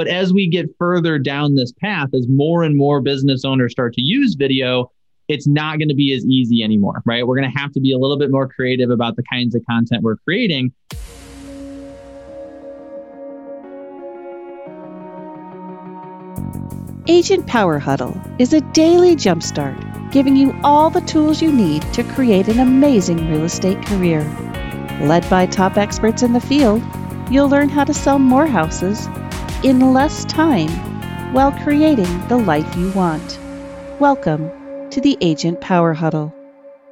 But as we get further down this path, as more and more business owners start to use video, it's not going to be as easy anymore, right? We're going to have to be a little bit more creative about the kinds of content we're creating. Agent Power Huddle is a daily jumpstart giving you all the tools you need to create an amazing real estate career. Led by top experts in the field, you'll learn how to sell more houses in less time while creating the life you want. Welcome to the Agent Power Huddle.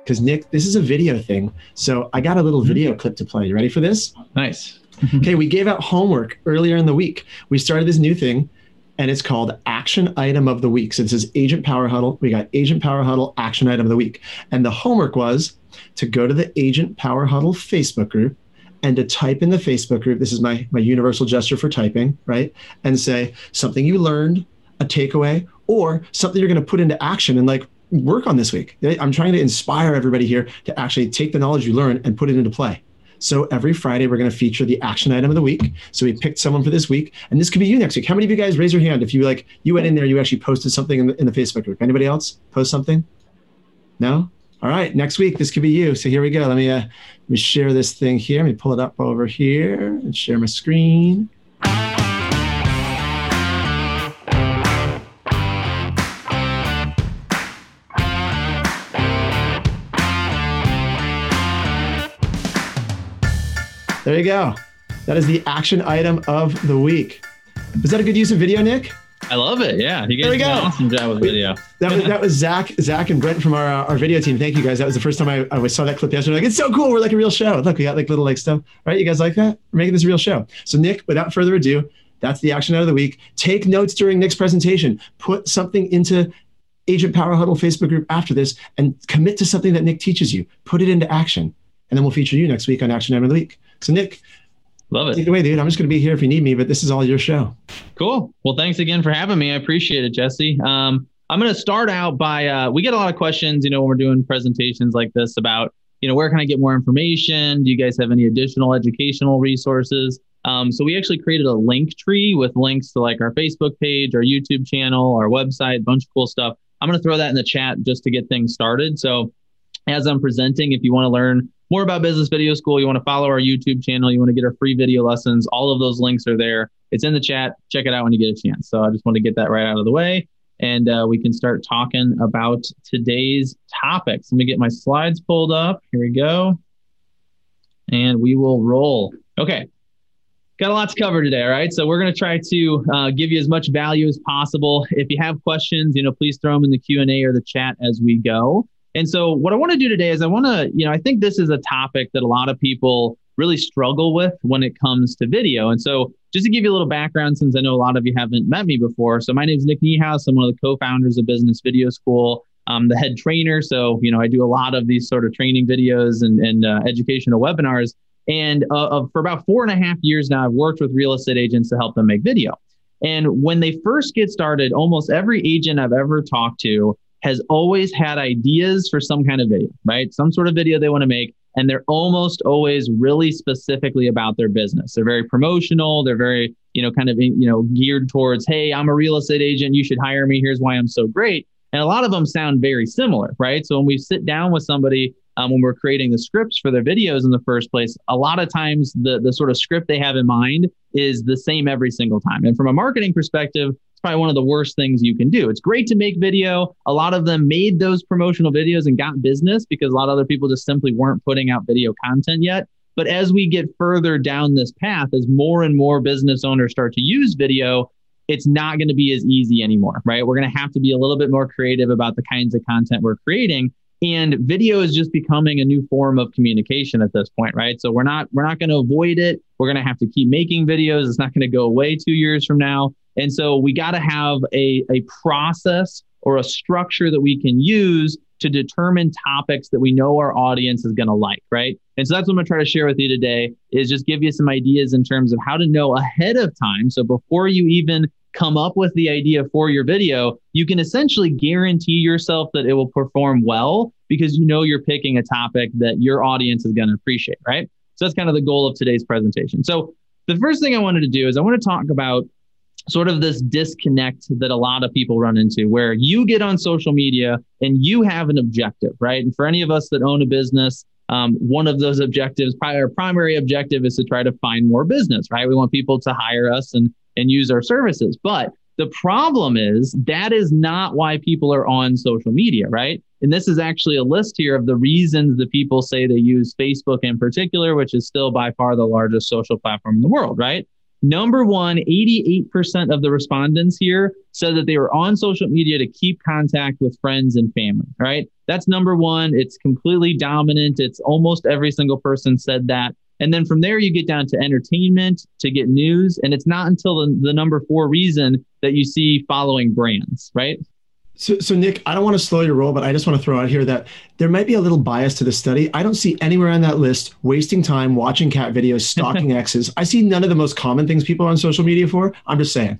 Because, Nick, this is a video thing. So I got a little mm-hmm. video clip to play. You ready for this? Nice. okay, we gave out homework earlier in the week. We started this new thing and it's called Action Item of the Week. So this is Agent Power Huddle. We got Agent Power Huddle Action Item of the Week. And the homework was to go to the Agent Power Huddle Facebook group and to type in the Facebook group. This is my, my universal gesture for typing, right? And say something you learned, a takeaway, or something you're going to put into action and like work on this week. I'm trying to inspire everybody here to actually take the knowledge you learn and put it into play. So every Friday, we're going to feature the action item of the week. So we picked someone for this week, and this could be you next week. How many of you guys raise your hand if you like you went in there, you actually posted something in the, in the Facebook group? Anybody else post something? No. All right, next week this could be you. So here we go. Let me uh, let me share this thing here. Let me pull it up over here and share my screen. There you go. That is the action item of the week. Was that a good use of video, Nick? I love it. Yeah, you guys did an awesome job with video. that was that was Zach, Zach and Brent from our our video team. Thank you guys. That was the first time I, I saw that clip yesterday. Like it's so cool. We're like a real show. Look, we got like little like stuff. Right? You guys like that? We're making this a real show. So Nick, without further ado, that's the action out of the week. Take notes during Nick's presentation. Put something into Agent Power Huddle Facebook group after this and commit to something that Nick teaches you. Put it into action, and then we'll feature you next week on Action Item of the Week. So, Nick, love it. Take it away, dude. I'm just going to be here if you need me, but this is all your show. Cool. Well, thanks again for having me. I appreciate it, Jesse. Um, I'm going to start out by uh, we get a lot of questions, you know, when we're doing presentations like this about, you know, where can I get more information? Do you guys have any additional educational resources? Um, so we actually created a link tree with links to like our Facebook page, our YouTube channel, our website, a bunch of cool stuff. I'm going to throw that in the chat just to get things started. So as I'm presenting, if you want to learn more about Business Video School, you want to follow our YouTube channel, you want to get our free video lessons, all of those links are there. It's in the chat. Check it out when you get a chance. So I just want to get that right out of the way. And uh, we can start talking about today's topics. Let me get my slides pulled up. Here we go. And we will roll. Okay. Got a lot to cover today, all right? So we're going to try to uh, give you as much value as possible. If you have questions, you know, please throw them in the Q&A or the chat as we go. And so what I want to do today is I want to, you know, I think this is a topic that a lot of people really struggle with when it comes to video. And so just to give you a little background, since I know a lot of you haven't met me before. So my name is Nick Niehaus. I'm one of the co-founders of Business Video School. I'm the head trainer. So, you know, I do a lot of these sort of training videos and, and uh, educational webinars. And uh, for about four and a half years now, I've worked with real estate agents to help them make video. And when they first get started, almost every agent I've ever talked to has always had ideas for some kind of video, right? Some sort of video they want to make. And they're almost always really specifically about their business. They're very promotional. They're very, you know, kind of, you know, geared towards, hey, I'm a real estate agent. You should hire me. Here's why I'm so great. And a lot of them sound very similar, right? So when we sit down with somebody, um, when we're creating the scripts for their videos in the first place, a lot of times the the sort of script they have in mind is the same every single time. And from a marketing perspective, probably one of the worst things you can do. It's great to make video. A lot of them made those promotional videos and got business because a lot of other people just simply weren't putting out video content yet. But as we get further down this path, as more and more business owners start to use video, it's not going to be as easy anymore, right? We're going to have to be a little bit more creative about the kinds of content we're creating and video is just becoming a new form of communication at this point right so we're not we're not going to avoid it we're going to have to keep making videos it's not going to go away two years from now and so we got to have a, a process or a structure that we can use to determine topics that we know our audience is going to like, right? And so that's what I'm going to try to share with you today is just give you some ideas in terms of how to know ahead of time. So before you even come up with the idea for your video, you can essentially guarantee yourself that it will perform well because you know you're picking a topic that your audience is going to appreciate, right? So that's kind of the goal of today's presentation. So the first thing I wanted to do is I want to talk about sort of this disconnect that a lot of people run into where you get on social media and you have an objective, right? And for any of us that own a business, um, one of those objectives, our primary objective is to try to find more business, right? We want people to hire us and, and use our services. But the problem is that is not why people are on social media, right? And this is actually a list here of the reasons that people say they use Facebook in particular, which is still by far the largest social platform in the world, right? Number one, 88% of the respondents here said that they were on social media to keep contact with friends and family, right? That's number one. It's completely dominant. It's almost every single person said that. And then from there, you get down to entertainment to get news. And it's not until the, the number four reason that you see following brands, right? So, so Nick, I don't want to slow your roll, but I just want to throw out here that there might be a little bias to the study. I don't see anywhere on that list wasting time watching cat videos, stalking exes. I see none of the most common things people are on social media for. I'm just saying.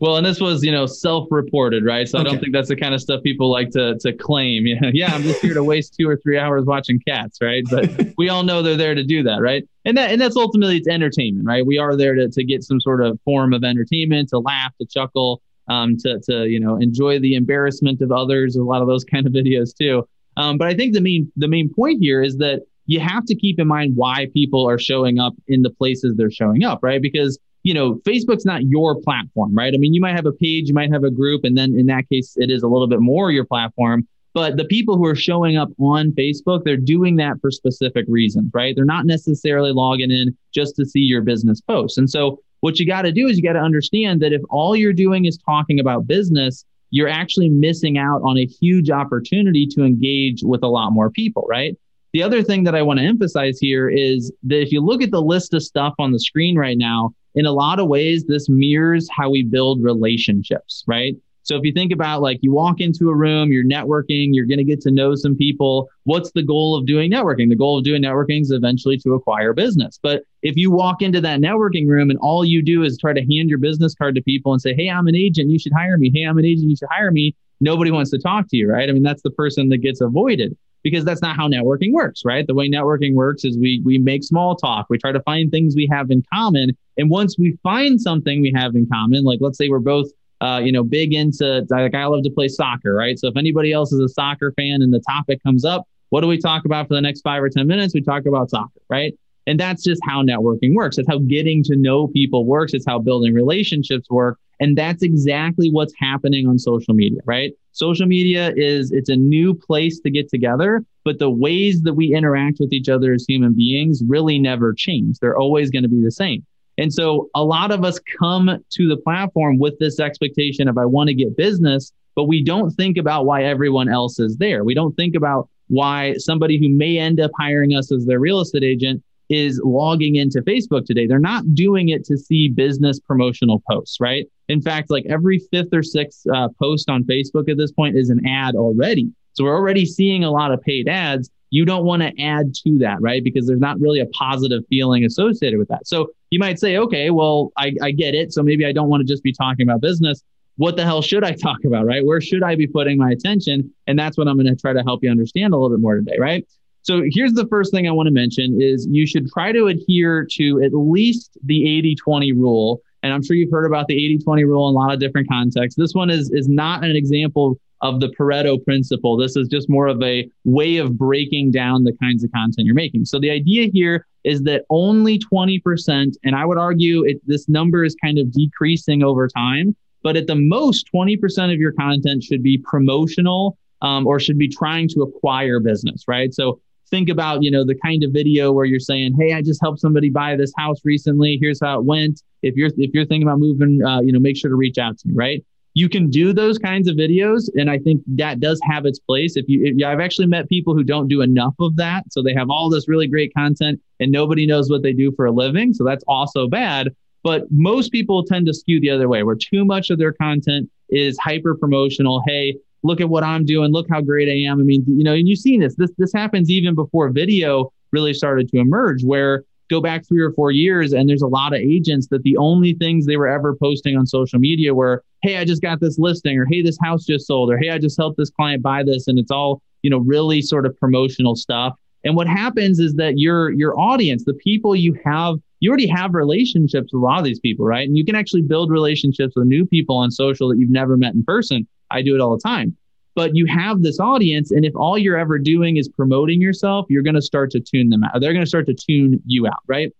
Well, and this was, you know, self-reported, right? So okay. I don't think that's the kind of stuff people like to to claim. Yeah, yeah, I'm just here to waste two or three hours watching cats, right? But we all know they're there to do that, right? And that and that's ultimately it's entertainment, right? We are there to to get some sort of form of entertainment, to laugh, to chuckle, um, to to you know enjoy the embarrassment of others. A lot of those kind of videos too. Um, but I think the main the main point here is that you have to keep in mind why people are showing up in the places they're showing up, right? Because you know Facebook's not your platform, right? I mean, you might have a page, you might have a group, and then in that case, it is a little bit more your platform. But the people who are showing up on Facebook, they're doing that for specific reasons, right? They're not necessarily logging in just to see your business posts. And so what you got to do is you got to understand that if all you're doing is talking about business, you're actually missing out on a huge opportunity to engage with a lot more people, right? The other thing that I want to emphasize here is that if you look at the list of stuff on the screen right now, in a lot of ways, this mirrors how we build relationships, right? So if you think about like you walk into a room, you're networking, you're going to get to know some people. What's the goal of doing networking? The goal of doing networking is eventually to acquire business. But if you walk into that networking room and all you do is try to hand your business card to people and say, "Hey, I'm an agent, you should hire me. Hey, I'm an agent, you should hire me." Nobody wants to talk to you, right? I mean, that's the person that gets avoided because that's not how networking works, right? The way networking works is we we make small talk. We try to find things we have in common, and once we find something we have in common, like let's say we're both uh, you know, big into like I love to play soccer, right? So if anybody else is a soccer fan and the topic comes up, what do we talk about for the next five or 10 minutes? We talk about soccer, right? And that's just how networking works. It's how getting to know people works. It's how building relationships work. And that's exactly what's happening on social media, right? Social media is it's a new place to get together, but the ways that we interact with each other as human beings really never change. They're always going to be the same. And so a lot of us come to the platform with this expectation of I want to get business, but we don't think about why everyone else is there. We don't think about why somebody who may end up hiring us as their real estate agent is logging into Facebook today. They're not doing it to see business promotional posts, right? In fact, like every fifth or sixth uh, post on Facebook at this point is an ad already. So we're already seeing a lot of paid ads you don't want to add to that, right? Because there's not really a positive feeling associated with that. So you might say, okay, well, I, I get it. So maybe I don't want to just be talking about business. What the hell should I talk about, right? Where should I be putting my attention? And that's what I'm going to try to help you understand a little bit more today, right? So here's the first thing I want to mention is you should try to adhere to at least the 80-20 rule. And I'm sure you've heard about the 80-20 rule in a lot of different contexts. This one is is not an example of the Pareto principle. This is just more of a way of breaking down the kinds of content you're making. So the idea here is that only 20%, and I would argue it, this number is kind of decreasing over time, but at the most, 20% of your content should be promotional um, or should be trying to acquire business, right? So think about you know the kind of video where you're saying hey i just helped somebody buy this house recently. Here's how it went. If you're if you're thinking about moving uh, you know make sure to reach out to me right you can do those kinds of videos and i think that does have its place. If you if, i've actually met people who don't do enough of that so they have all this really great content and nobody knows what they do for a living so that's also bad. But most people tend to skew the other way where too much of their content is hyper promotional. Hey look at what i'm doing. Look how great i am. I mean you know and you've seen this. This this happens even before video really started to emerge where go back three or four years and there's a lot of agents that the only things they were ever posting on social media were hey i just got this listing or hey this house just sold or hey i just helped this client buy this and it's all you know really sort of promotional stuff And what happens is that your your audience, the people you have, you already have relationships with a lot of these people, right? And you can actually build relationships with new people on social that you've never met in person. I do it all the time. But you have this audience, and if all you're ever doing is promoting yourself, you're going to start to tune them out. They're going to start to tune you out, right?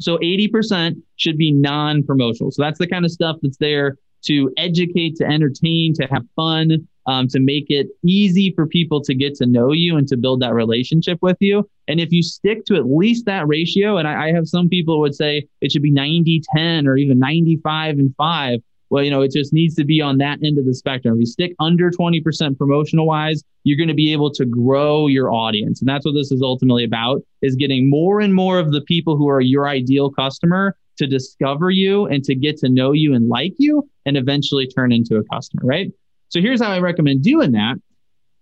So 80% should be non promotional. So that's the kind of stuff that's there to educate, to entertain, to have fun, um, to make it easy for people to get to know you and to build that relationship with you. And if you stick to at least that ratio, and I, I have some people would say it should be 90 10 or even 95 and 5. Well, you know, it just needs to be on that end of the spectrum. If you stick under 20% promotional wise, you're going to be able to grow your audience. And that's what this is ultimately about is getting more and more of the people who are your ideal customer to discover you and to get to know you and like you and eventually turn into a customer, right? So here's how I recommend doing that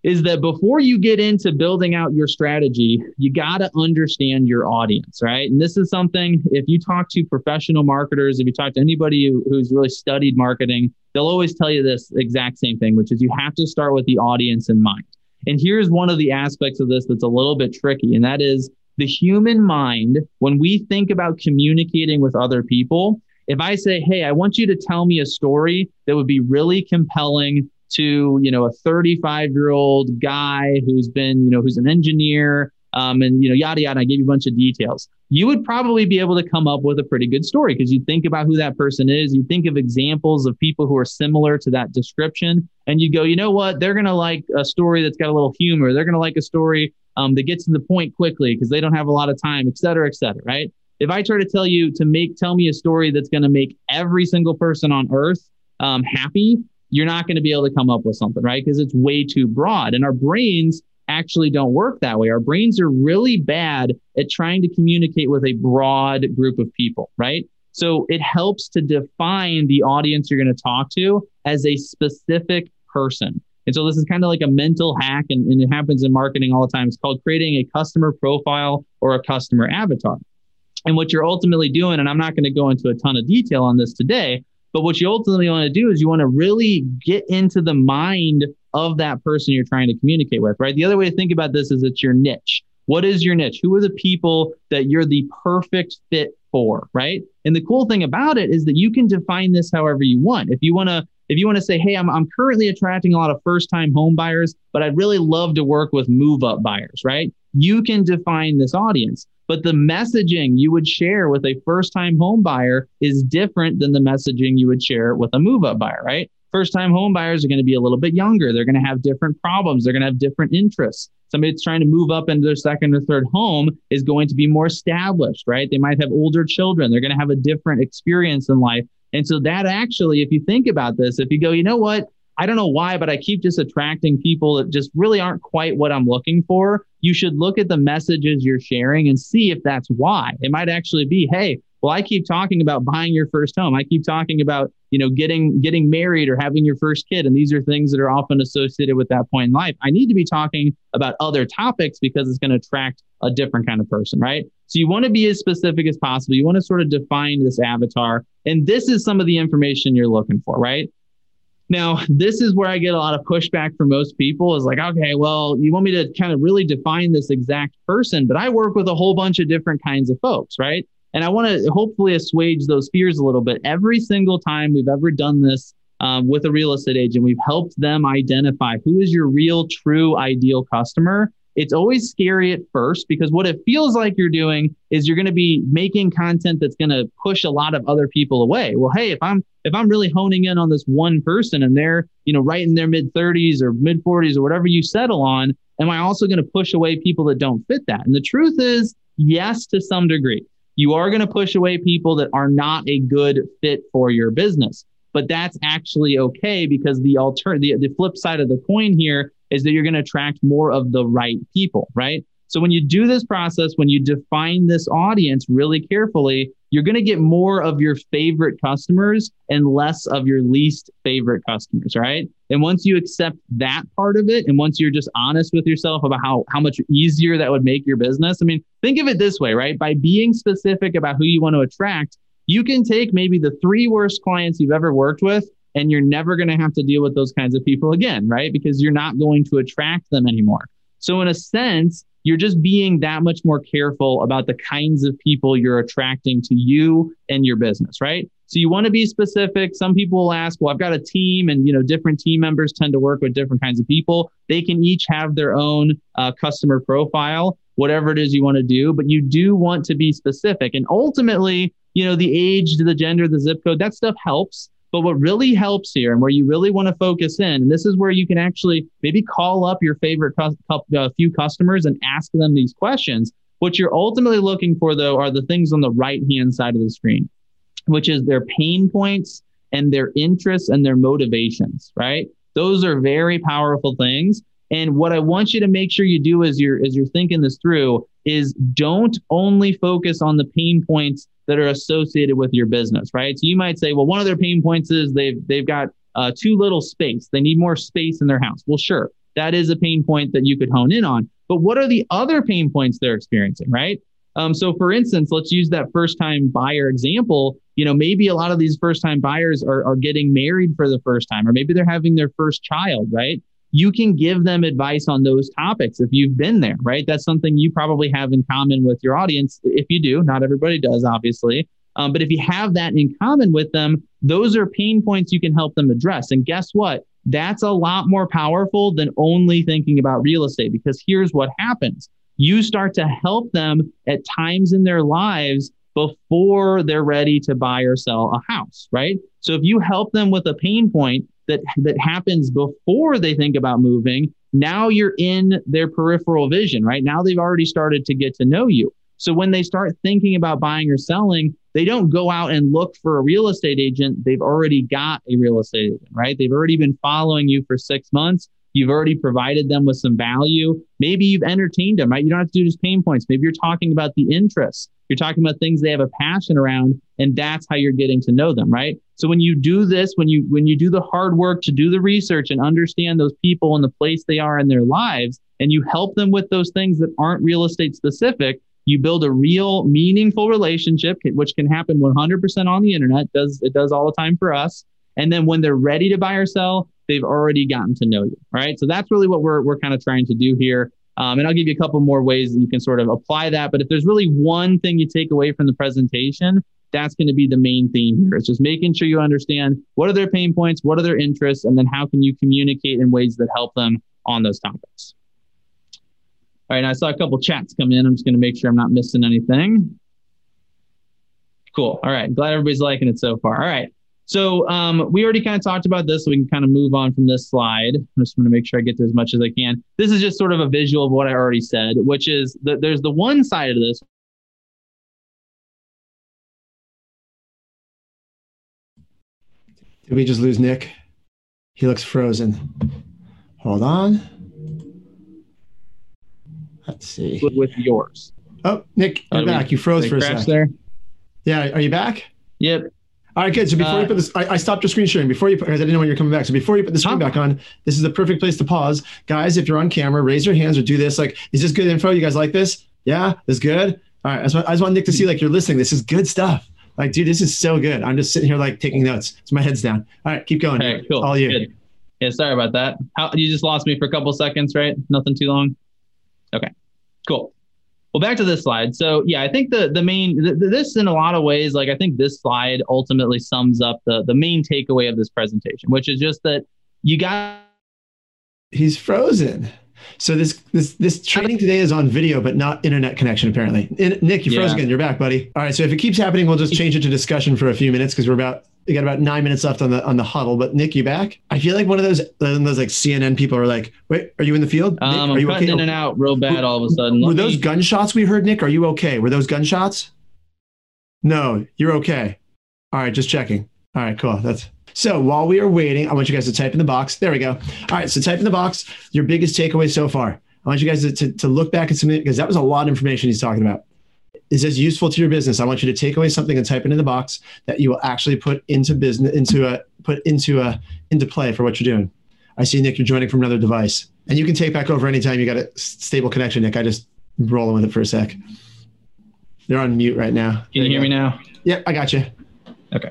is that before you get into building out your strategy, you got to understand your audience, right? And this is something, if you talk to professional marketers, if you talk to anybody who's really studied marketing, they'll always tell you this exact same thing, which is you have to start with the audience in mind. And here's one of the aspects of this that's a little bit tricky, and that is the human mind, when we think about communicating with other people, if I say, Hey, I want you to tell me a story that would be really compelling to, you know, a 35 year old guy who's been, you know, who's an engineer, um, and, you know, yada, yada, I gave you a bunch of details. You would probably be able to come up with a pretty good story because you think about who that person is. You think of examples of people who are similar to that description. And you go, you know what? They're going to like a story that's got a little humor. They're going to like a story um, that gets to the point quickly because they don't have a lot of time, et cetera, et cetera, right? If I try to tell you to make, tell me a story that's going to make every single person on earth um, happy, you're not going to be able to come up with something, right? Because it's way too broad. And our brains actually don't work that way. Our brains are really bad at trying to communicate with a broad group of people, right? So it helps to define the audience you're going to talk to as a specific person. And so this is kind of like a mental hack, and, and, it happens in marketing all the time. It's called creating a customer profile or a customer avatar. And what you're ultimately doing, and I'm not going to go into a ton of detail on this today, but what you ultimately want to do is you want to really get into the mind of that person you're trying to communicate with, right? The other way to think about this is it's your niche. What is your niche? Who are the people that you're the perfect fit for, right? And the cool thing about it is that you can define this however you want. If you want to if you want to say, hey, I'm, I'm currently attracting a lot of first time home buyers, but I'd really love to work with move up buyers, right? You can define this audience. But the messaging you would share with a first time home buyer is different than the messaging you would share with a move up buyer, right? First time home buyers are going to be a little bit younger. They're going to have different problems. They're going to have different interests. Somebody that's trying to move up into their second or third home is going to be more established, right? They might have older children. They're going to have a different experience in life. And so that actually, if you think about this, if you go, you know what? I don't know why, but I keep just attracting people that just really aren't quite what I'm looking for. You should look at the messages you're sharing and see if that's why. It might actually be, hey, well, I keep talking about buying your first home. I keep talking about, you know, getting getting married or having your first kid. And these are things that are often associated with that point in life. I need to be talking about other topics because it's going to attract a different kind of person, right? So you want to be as specific as possible. You want to sort of define this avatar. And this is some of the information you're looking for, right? Now, this is where I get a lot of pushback from most people is like, okay, well, you want me to kind of really define this exact person, but I work with a whole bunch of different kinds of folks, right? And I want to hopefully assuage those fears a little bit. Every single time we've ever done this um, with a real estate agent, we've helped them identify who is your real, true, ideal customer it's always scary at first because what it feels like you're doing is you're going to be making content that's going to push a lot of other people away. Well, hey, if I'm if I'm really honing in on this one person and they're, you know, right in their mid 30s or mid 40s or whatever you settle on, am I also going to push away people that don't fit that? And the truth is, yes, to some degree. You are going to push away people that are not a good fit for your business. But that's actually okay because the alter the, the flip side of the coin here is that you're going to attract more of the right people, right? So when you do this process, when you define this audience really carefully, you're going to get more of your favorite customers and less of your least favorite customers, right? And once you accept that part of it, and once you're just honest with yourself about how, how much easier that would make your business, I mean, think of it this way, right? By being specific about who you want to attract, you can take maybe the three worst clients you've ever worked with and you're never going to have to deal with those kinds of people again, right? Because you're not going to attract them anymore. So, in a sense, you're just being that much more careful about the kinds of people you're attracting to you and your business, right? So you want to be specific. Some people will ask, well, I've got a team and, you know, different team members tend to work with different kinds of people. They can each have their own uh, customer profile, whatever it is you want to do, but you do want to be specific. And ultimately, you know, the age, the gender, the zip code, that stuff helps. But what really helps here and where you really want to focus in, and this is where you can actually maybe call up your favorite cu- uh, few customers and ask them these questions. What you're ultimately looking for, though, are the things on the right hand side of the screen, which is their pain points and their interests and their motivations, right? Those are very powerful things. And what I want you to make sure you do as you're as you're thinking this through is don't only focus on the pain points that are associated with your business, right? So you might say, well, one of their pain points is they've they've got uh, too little space. They need more space in their house. Well, sure, that is a pain point that you could hone in on. But what are the other pain points they're experiencing, right? Um, so, for instance, let's use that first time buyer example. You know, maybe a lot of these first time buyers are, are getting married for the first time, or maybe they're having their first child, right? You can give them advice on those topics if you've been there, right? That's something you probably have in common with your audience. If you do, not everybody does, obviously. Um, but if you have that in common with them, those are pain points you can help them address. And guess what? That's a lot more powerful than only thinking about real estate because here's what happens you start to help them at times in their lives before they're ready to buy or sell a house, right? So if you help them with a pain point, that that happens before they think about moving now you're in their peripheral vision right now they've already started to get to know you so when they start thinking about buying or selling they don't go out and look for a real estate agent they've already got a real estate agent right they've already been following you for 6 months You've already provided them with some value. Maybe you've entertained them, right? You don't have to do just pain points. Maybe you're talking about the interests. You're talking about things they have a passion around, and that's how you're getting to know them, right? So when you do this, when you when you do the hard work to do the research and understand those people and the place they are in their lives, and you help them with those things that aren't real estate specific, you build a real meaningful relationship, which can happen 100% on the internet. Does it does all the time for us? And then when they're ready to buy or sell, they've already gotten to know you, right? So that's really what we're, we're kind of trying to do here. Um, and I'll give you a couple more ways that you can sort of apply that. But if there's really one thing you take away from the presentation, that's going to be the main theme here. It's just making sure you understand what are their pain points, what are their interests, and then how can you communicate in ways that help them on those topics. All right, I saw a couple chats come in. I'm just going to make sure I'm not missing anything. Cool. All right. Glad everybody's liking it so far. All right. So um, we already kind of talked about this, so we can kind of move on from this slide. I just want to make sure I get to as much as I can. This is just sort of a visual of what I already said, which is that there's the one side of this. Did we just lose Nick? He looks frozen. Hold on. Let's see. With yours. Oh, Nick, you're back. You froze for a second. There? Yeah, are you back? Yep. All right, good. So before uh, you put this, I, I, stopped your screen sharing before you, because I didn't know when you're coming back. So before you put the screen huh? back on, this is the perfect place to pause, guys. If you're on camera, raise your hands or do this. Like, is this good info? You guys like this? Yeah, this good. All right, I just, want, I just want Nick to see like you're listening. This is good stuff. Like, dude, this is so good. I'm just sitting here like taking notes. So my head's down. All right, keep going. All right, cool. All you. Good. Yeah, sorry about that. How you just lost me for a couple seconds, right? Nothing too long. Okay, cool. Well, back to this slide. So yeah, I think the the main th- this in a lot of ways, like I think this slide ultimately sums up the the main takeaway of this presentation, which is just that you got. He's frozen. So this this this training today is on video, but not internet connection apparently. In, Nick, you froze yeah. again. You're back, buddy. All right. So if it keeps happening, we'll just change it to discussion for a few minutes because we're about we got about nine minutes left on the on the huddle. But Nick, you back? I feel like one of those those like CNN people are like, wait, are you in the field? Nick, um, are you okay? in and out real bad all of a sudden. Let were me... those gunshots we heard, Nick? Are you okay? Were those gunshots? No, you're okay. All right, just checking. All right, cool. That's so while we are waiting, I want you guys to type in the box. There we go. All right, so type in the box your biggest takeaway so far. I want you guys to, to, to look back at something because that was a lot of information he's talking about is this useful to your business? I want you to take away something and type it in the box that you will actually put into business, into a put into a into play for what you're doing. I see Nick, you're joining from another device, and you can take back over anytime you got a stable connection. Nick, I just rolling with it for a sec. They're on mute right now. Can you, you hear go. me now? Yep, I got you. Okay.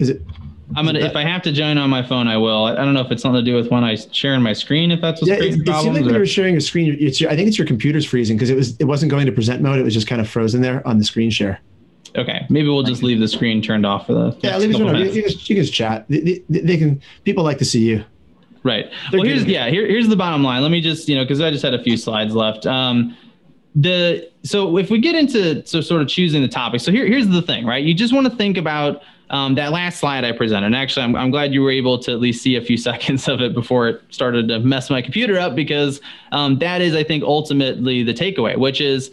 Is it? I'm gonna. If I have to join on my phone, I will. I don't know if it's something to do with when I share sharing my screen. If that's what's Yeah, it, it seemed like when you were sharing a screen. It's your, I think it's your computer's freezing because it was it wasn't going to present mode. It was just kind of frozen there on the screen share. okay, maybe we'll just leave the screen turned off for the. Yeah, leave it couple alone. You, can, just chat. They, they, they can. People like to see you. Right. They're well, here's yeah. Here, here's the bottom line. Let me just you know because I just had a few slides left. Um, the so if we get into so sort of choosing the topic. So here here's the thing, right? You just want to think about um, that last slide I presented. Actually, I'm I'm glad you were able to at least see a few seconds of it before it started to mess my computer up because um, that is I think ultimately the takeaway, which is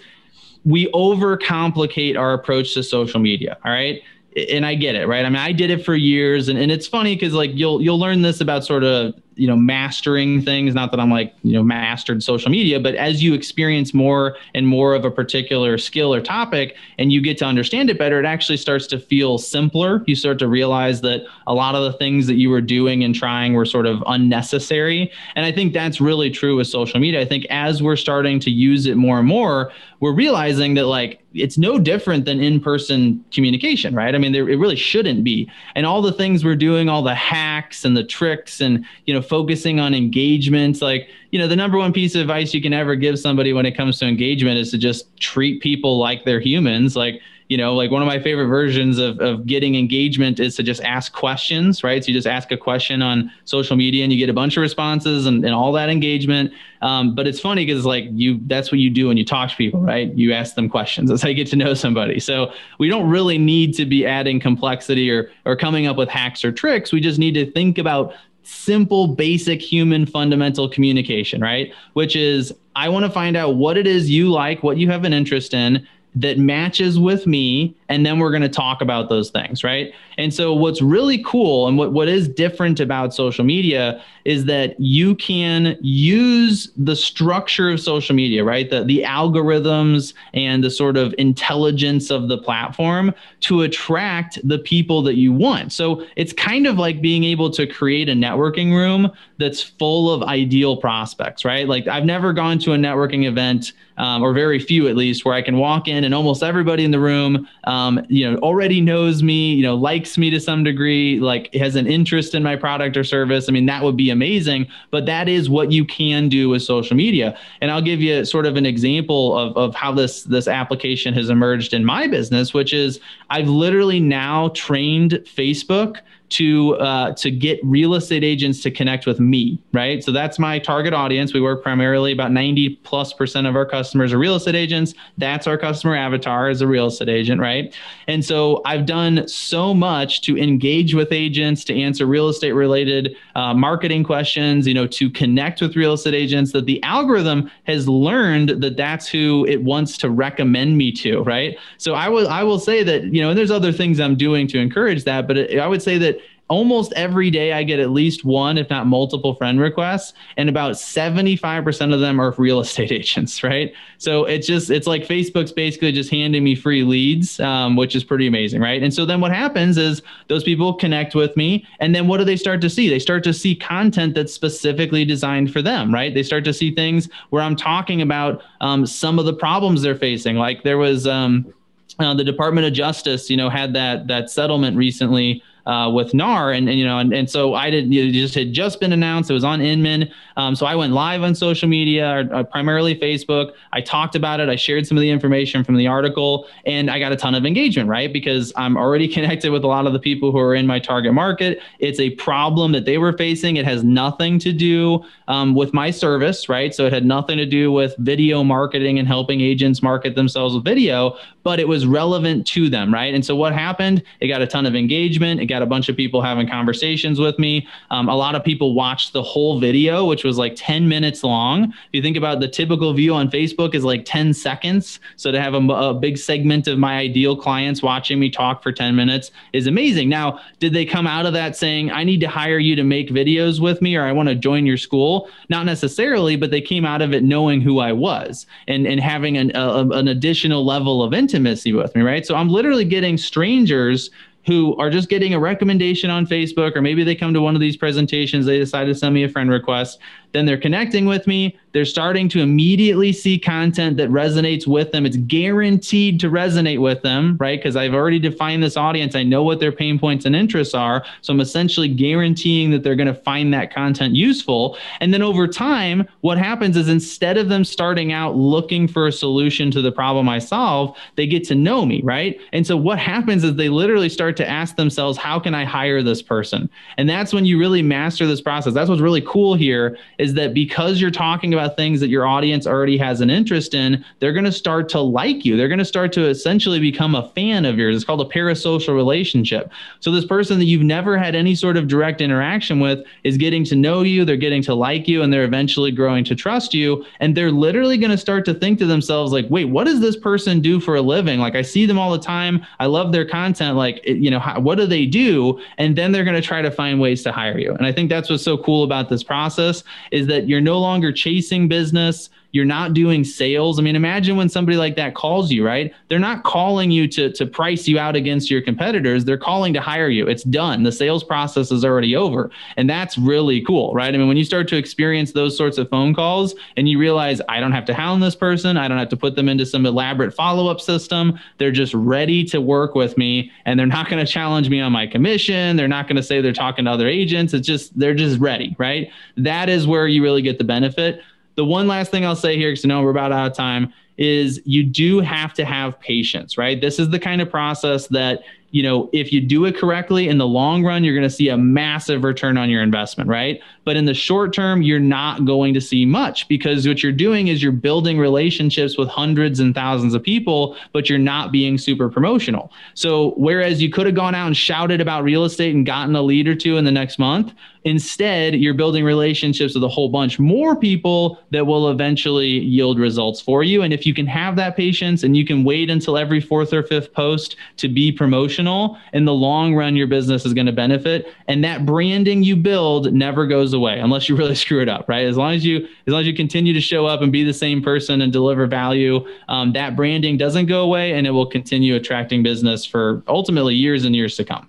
we overcomplicate our approach to social media. All right. And I get it, right? I mean, I did it for years, and, and it's funny because like you'll you'll learn this about sort of you know mastering things. Not that I'm like you know mastered social media, but as you experience more and more of a particular skill or topic, and you get to understand it better, it actually starts to feel simpler. You start to realize that a lot of the things that you were doing and trying were sort of unnecessary. And I think that's really true with social media. I think as we're starting to use it more and more, we're realizing that like it's no different than in-person communication, right? I mean, there, it really shouldn't be. And all the things we're doing, all the hacks and the tricks, and you know, focusing on engagement, like you know, the number one piece of advice you can ever give somebody when it comes to engagement is to just treat people like they're humans, like you know like one of my favorite versions of, of getting engagement is to just ask questions right? So you just ask a question on social media and you get a bunch of responses and, and all that engagement. Um, but it's funny because like you that's what you do when you talk to people right? You ask them questions. That's how you get to know somebody. So we don't really need to be adding complexity or or coming up with hacks or tricks. We just need to think about simple basic human fundamental communication right? Which is i want to find out what it is you like what you have an interest in that matches with me and then we're going to talk about those things right? And so what's really cool and what, what is different about social media is that you can use the structure of social media right? The, the algorithms and the sort of intelligence of the platform to attract the people that you want. So it's kind of like being able to create a networking room that's full of ideal prospects right? Like i've never gone to a networking event um, or very few at least, where I can walk in and almost everybody in the room, um, Um, you know, already knows me, you know, likes me to some degree, like has an interest in my product or service. I mean, that would be amazing. But that is what you can do with social media. And I'll give you sort of an example of, of how this this application has emerged in my business, which is I've literally now trained Facebook to uh, to get real estate agents to connect with me, right? So that's my target audience. We work primarily about 90 plus percent of our customers are real estate agents. That's our customer avatar as a real estate agent, right? And so I've done so much to engage with agents, to answer real estate related uh, marketing questions, you know, to connect with real estate agents that the algorithm has learned that that's who it wants to recommend me to, right? So I will I will say that you know, and there's other things I'm doing to encourage that, but it, I would say that almost every day I get at least one, if not multiple friend requests, and about 75% of them are real estate agents, right? So it's just, it's like Facebook's basically just handing me free leads, um, which is pretty amazing, right? And so then what happens is those people connect with me, and then what do they start to see? They start to see content that's specifically designed for them, right? They start to see things where I'm talking about um, some of the problems they're facing. Like there was, um, uh, the Department of Justice, you know, had that that settlement recently uh, with NAR, and, and you know, and, and so I did. You just had just been announced. It was on Inman, um, so I went live on social media, or, uh, primarily Facebook. I talked about it. I shared some of the information from the article, and I got a ton of engagement, right? Because I'm already connected with a lot of the people who are in my target market. It's a problem that they were facing. It has nothing to do um, with my service, right? So it had nothing to do with video marketing and helping agents market themselves with video, but it was relevant to them, right? And so what happened? It got a ton of engagement. It got a bunch of people having conversations with me. Um, a lot of people watched the whole video, which was like 10 minutes long. If you think about the typical view on Facebook is like 10 seconds. So to have a, a big segment of my ideal clients watching me talk for 10 minutes is amazing. Now, did they come out of that saying, I need to hire you to make videos with me or I want to join your school? Not necessarily, but they came out of it knowing who I was and, and having an, a, an additional level of intimacy with me, right? So I'm literally getting strangers who are just getting a recommendation on Facebook, or maybe they come to one of these presentations, they decide to send me a friend request. Then they're connecting with me. They're starting to immediately see content that resonates with them. It's guaranteed to resonate with them, right? Because I've already defined this audience. I know what their pain points and interests are. So I'm essentially guaranteeing that they're going to find that content useful. And then over time, what happens is instead of them starting out looking for a solution to the problem I solve, they get to know me, right? And so what happens is they literally start to ask themselves, how can I hire this person? And that's when you really master this process. That's what's really cool here is that because you're talking about things that your audience already has an interest in, they're going to start to like you. They're going to start to essentially become a fan of yours. It's called a parasocial relationship. So this person that you've never had any sort of direct interaction with is getting to know you, they're getting to like you, and they're eventually growing to trust you. And they're literally going to start to think to themselves, like, wait, what does this person do for a living? Like, I see them all the time. I love their content. Like, you know, how, what do they do? And then they're going to try to find ways to hire you. And I think that's what's so cool about this process is that you're no longer chasing business you're not doing sales. I mean, imagine when somebody like that calls you, right? They're not calling you to, to price you out against your competitors. They're calling to hire you. It's done. The sales process is already over. And that's really cool, right? I mean, when you start to experience those sorts of phone calls and you realize I don't have to hound this person, I don't have to put them into some elaborate follow up system. They're just ready to work with me and they're not going to challenge me on my commission. They're not going to say they're talking to other agents. It's just, they're just ready, right? That is where you really get the benefit the one last thing I'll say here, because I know we're about out of time, is you do have to have patience, right? This is the kind of process that you know, if you do it correctly in the long run, you're going to see a massive return on your investment, right? But in the short term, you're not going to see much because what you're doing is you're building relationships with hundreds and thousands of people, but you're not being super promotional. So, whereas you could have gone out and shouted about real estate and gotten a lead or two in the next month, instead, you're building relationships with a whole bunch more people that will eventually yield results for you. And if you can have that patience and you can wait until every fourth or fifth post to be promotional in the long run, your business is going to benefit. And that branding you build never goes away unless you really screw it up, right? As long as you, as long as you continue to show up and be the same person and deliver value, um, that branding doesn't go away and it will continue attracting business for ultimately years and years to come.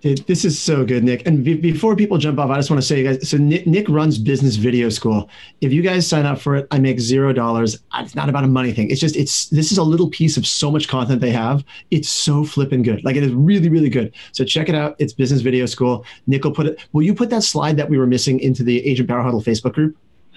Dude, this is so good, Nick. And be- before people jump off, I just want to say, you guys. So Nick, Nick, runs Business Video School. If you guys sign up for it, I make zero dollars. It's not about a money thing. It's just it's this is a little piece of so much content they have. It's so flipping good. Like it is really really good. So check it out. It's Business Video School. Nick will put it. Will you put that slide that we were missing into the Agent Power Huddle Facebook group?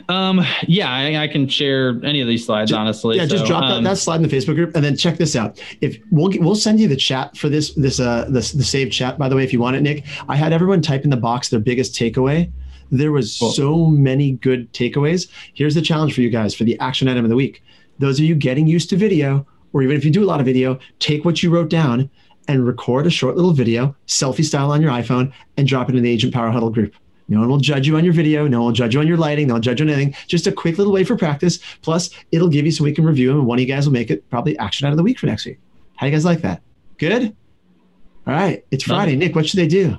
Um, yeah, I, I, can share any of these slides, just, honestly. Yeah, so, just drop um, that, that, slide in the Facebook group, and then check this out. If we'll we'll send you the chat for this this uh this the saved chat by the way, if you want it, Nick. I had everyone type in the box their biggest takeaway. There was cool. so many good takeaways. Here's the challenge for you guys for the action item of the week. Those of you getting used to video, or even if you do a lot of video, take what you wrote down and record a short little video, selfie style on your iPhone, and drop it in the Agent Power Huddle group. No one will judge you on your video. No one will judge you on your lighting. No one will judge you on anything. Just a quick little way for practice. Plus, it'll give you so we can review them. And one of you guys will make it probably action out of the week for next week. How do you guys like that? Good? All right. It's Friday. Nick, what should they do?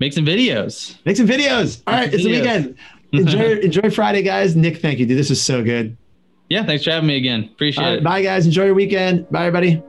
Make some videos. Make some videos. All right. It's the weekend. Enjoy, enjoy Friday, guys. Nick, thank you, dude. This is so good. Yeah. Thanks for having me again. Appreciate it. Bye, guys. Enjoy your weekend. Bye, everybody.